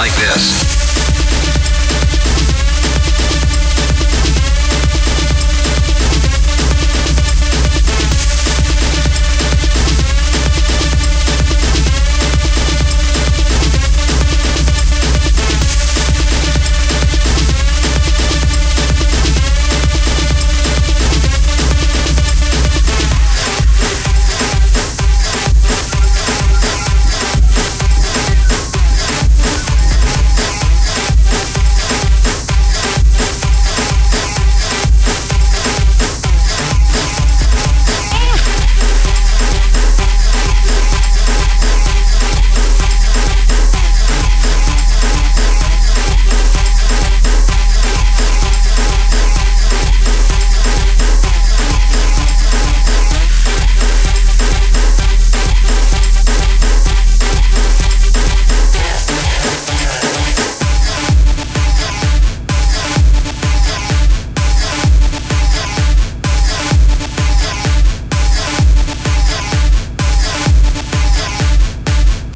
like this.